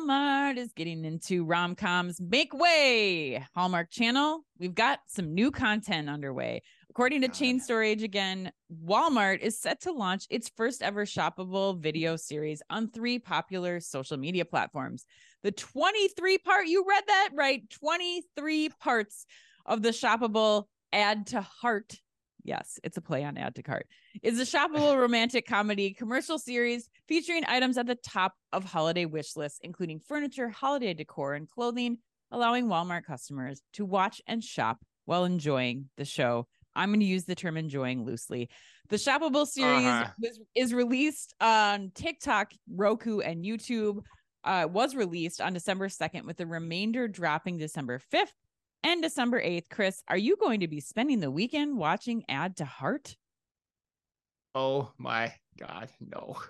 Walmart is getting into rom coms. Make way, Hallmark Channel. We've got some new content underway. According to God. Chain Store Age, again, Walmart is set to launch its first ever shoppable video series on three popular social media platforms. The 23 part, you read that right, 23 parts of the shoppable Add to Heart. Yes, it's a play on Add to Cart. Is a shoppable romantic comedy commercial series featuring items at the top of holiday wish lists, including furniture, holiday decor, and clothing, allowing Walmart customers to watch and shop while enjoying the show. I'm going to use the term enjoying loosely. The shoppable series Uh-huh. was, is released on TikTok, Roku, and YouTube. Uh, was released on December 2nd, with the remainder dropping December 5th and December 8th. Chris, are you going to be spending the weekend watching Add to Heart? Oh my god, no.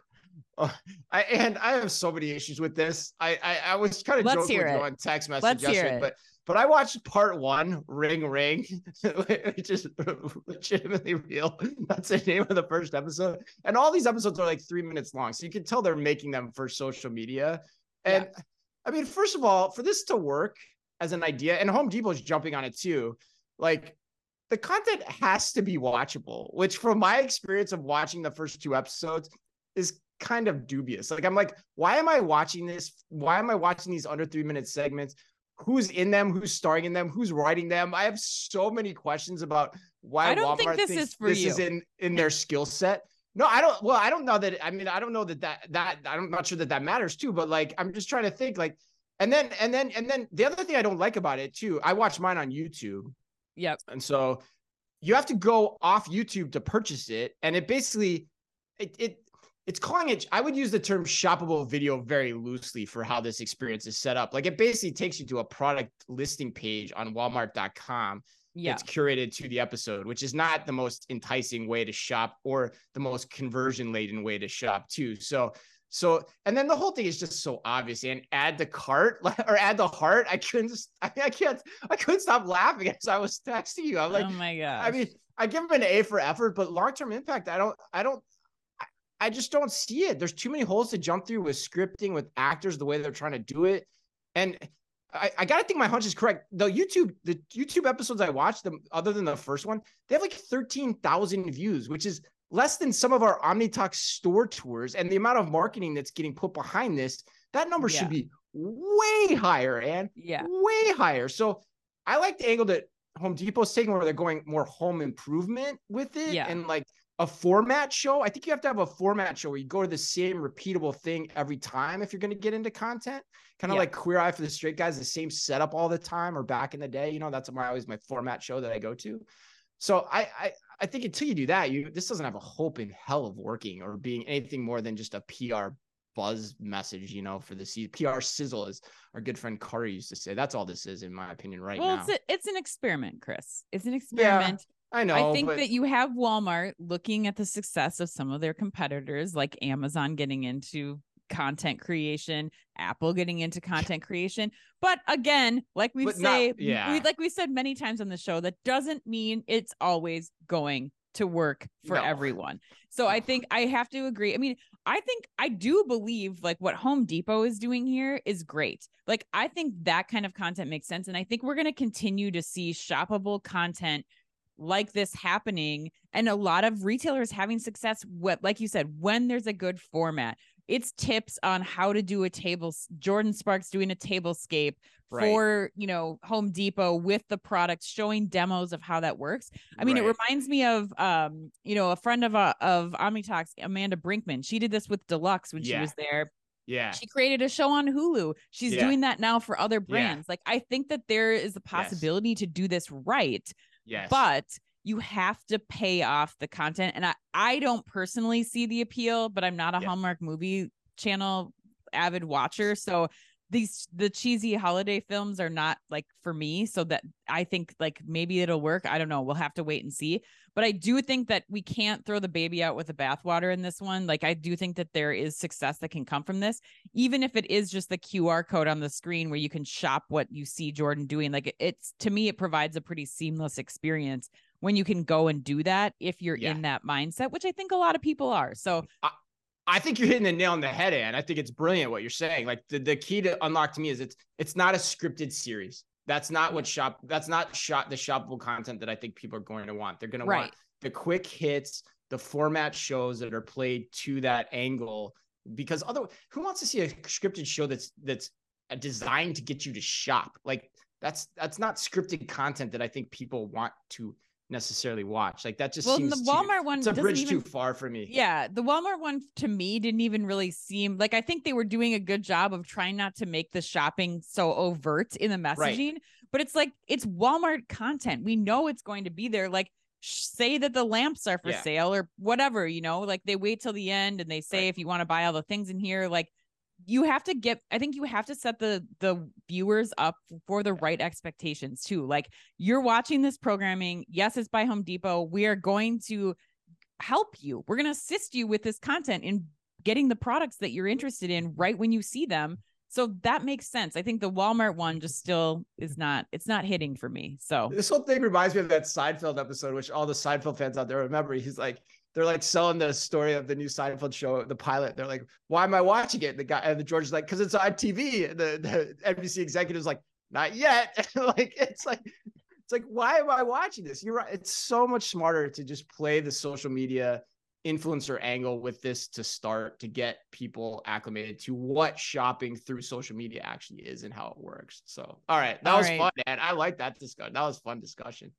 Oh, I and I have so many issues with this. I I, I was kind of Let's joking with you on text message Let's yesterday, but but I watched part one, Ring Ring, which is legitimately real. That's the name of the first episode. And all these episodes are like three minutes long. So you can tell they're making them for social media. And I mean, first of all, for this to work as an idea, and Home Depot's jumping on it too, like the content has to be watchable, which from my experience of watching the first two episodes is kind of dubious. Like I'm like, why am I watching this? Why am I watching these under three minute segments? Who's in them? Who's starring in them? Who's writing them? I have so many questions about why I don't think this is for this is in in their skill set. No, I don't. Well, I don't know that. I mean, I don't know that that that I'm not sure that that matters too. But like, I'm just trying to think. Like, and then and then and then the other thing I don't like about it too. I watch mine on YouTube, Yep. and so you have to go off YouTube to purchase it, and it basically it it it's calling it. I would use the term shoppable video very loosely for how this experience is set up. Like, it basically takes you to a product listing page on Walmart.com Yeah. it's curated to the episode, which is not the most enticing way to shop or the most conversion laden way to shop too. So, so, and then the whole thing is just so obvious and add the cart or add the heart. I couldn't, just, I, I can't, I couldn't stop laughing as I was texting you. I'm like, oh my god. I mean, I give him an A for effort, but long-term impact, I don't, I don't, I- I just don't see it. There's too many holes to jump through with scripting, with actors, the way they're trying to do it. And I, I gotta think my hunch is correct. The YouTube, the YouTube episodes I watched, them other than the first one, they have like 13,000 views, which is less than some of our OmniTalk store tours. And the amount of marketing that's getting put behind this, that number Yeah. should be way higher, and yeah. way higher. So I like the angle that Home Depot's taking where they're going more home improvement with it Yeah. and like a format show. I think you have to have a format show where you go to the same repeatable thing every time if you're going to get into content. Kind of Yeah. like Queer Eye for the Straight Guys, the same setup all the time, or back in the day, you know, that's my always my format show that I go to. So I I I think until you do that, you this doesn't have a hope in hell of working or being anything more than just a PR buzz message, you know, for the se- PR sizzle, as our good friend Kari used to say. That's all this is, in my opinion, right well, now. it's a, it's an experiment, Chris. It's an experiment. I know. I think but- that you have Walmart looking at the success of some of their competitors, like Amazon getting into content creation, Apple getting into content creation. But again, like we But not- say, yeah. we, like we said many times on the show, that doesn't mean it's always going to work for No. everyone. So I think I have to agree. I mean, I think I do believe like what Home Depot is doing here is great. Like I think that kind of content makes sense. And I think we're going to continue to see shoppable content like this happening and a lot of retailers having success what like you said when there's a good format it's tips on how to do a table Jordin Sparks doing a tablescape Right. for you know home depot with the product showing demos of how that works i mean it reminds me of um you know a friend of uh, of OmniTalk's amanda brinkman she did this with deluxe when she was there yeah. she created a show on Hulu. She's Yeah. doing that now for other brands. Like I think that there is a possibility to do this right, Yes. but you have to pay off the content. And I, I don't personally see the appeal, but I'm not a Yeah. Hallmark movie channel avid watcher. So these the cheesy holiday films are not like for me. So that I think like maybe it'll work. I don't know. We'll have to wait and see. But I do think that we can't throw the baby out with the bathwater in this one. Like I do think that there is success that can come from this, even if it is just the QR code on the screen where you can shop what you see Jordin doing. Like it's to me, it provides a pretty seamless experience when you can go and do that if you're Yeah. in that mindset, which I think a lot of people are. So I think you're hitting the nail on the head, and I think it's brilliant what you're saying. Like the, the key to unlock to me is it's it's not a scripted series. That's not what shop. That's not shot the shoppable content that I think people are going to want. They're going to want the quick hits, the format shows that are played to that angle. Because other, who wants to see a scripted show that's that's uh, designed to get you to shop? Like that's that's not scripted content that I think people want to necessarily watch. Like that just well, seems the Walmart too, one. It's a bridge even, too far for me. Yeah, the Walmart one to me didn't even really seem like I think they were doing a good job of trying not to make the shopping so overt in the messaging. Right. But it's like it's Walmart content. We know it's going to be there. Like say that the lamps are for yeah. sale or whatever. You know, like they wait till the end and they say right. if you want to buy all the things in here, like you have to get i think you have to set the the viewers up for the right expectations too. Like you're watching this programming. Yes it's by home depot. We are going to help you. We're going to assist you with this content in getting the products that you're interested in right when you see them. So that makes sense. I think the walmart one just still is not it's not hitting for me so. This whole thing reminds me of that seinfeld episode which all the seinfeld fans out there remember. He's like they're like selling the story of the new Seinfeld show, the pilot. They're like, "Why am I watching it?" The guy and the George is like, "Because it's on TV." The, the NBC executive's like, "Not yet." like it's like it's like, why am I watching this? You're right. It's so much smarter to just play the social media influencer angle with this to start to get people acclimated to what shopping through social media actually is and how it works. So, all right, that all was right. fun, man. I like that discussion. That was fun discussion.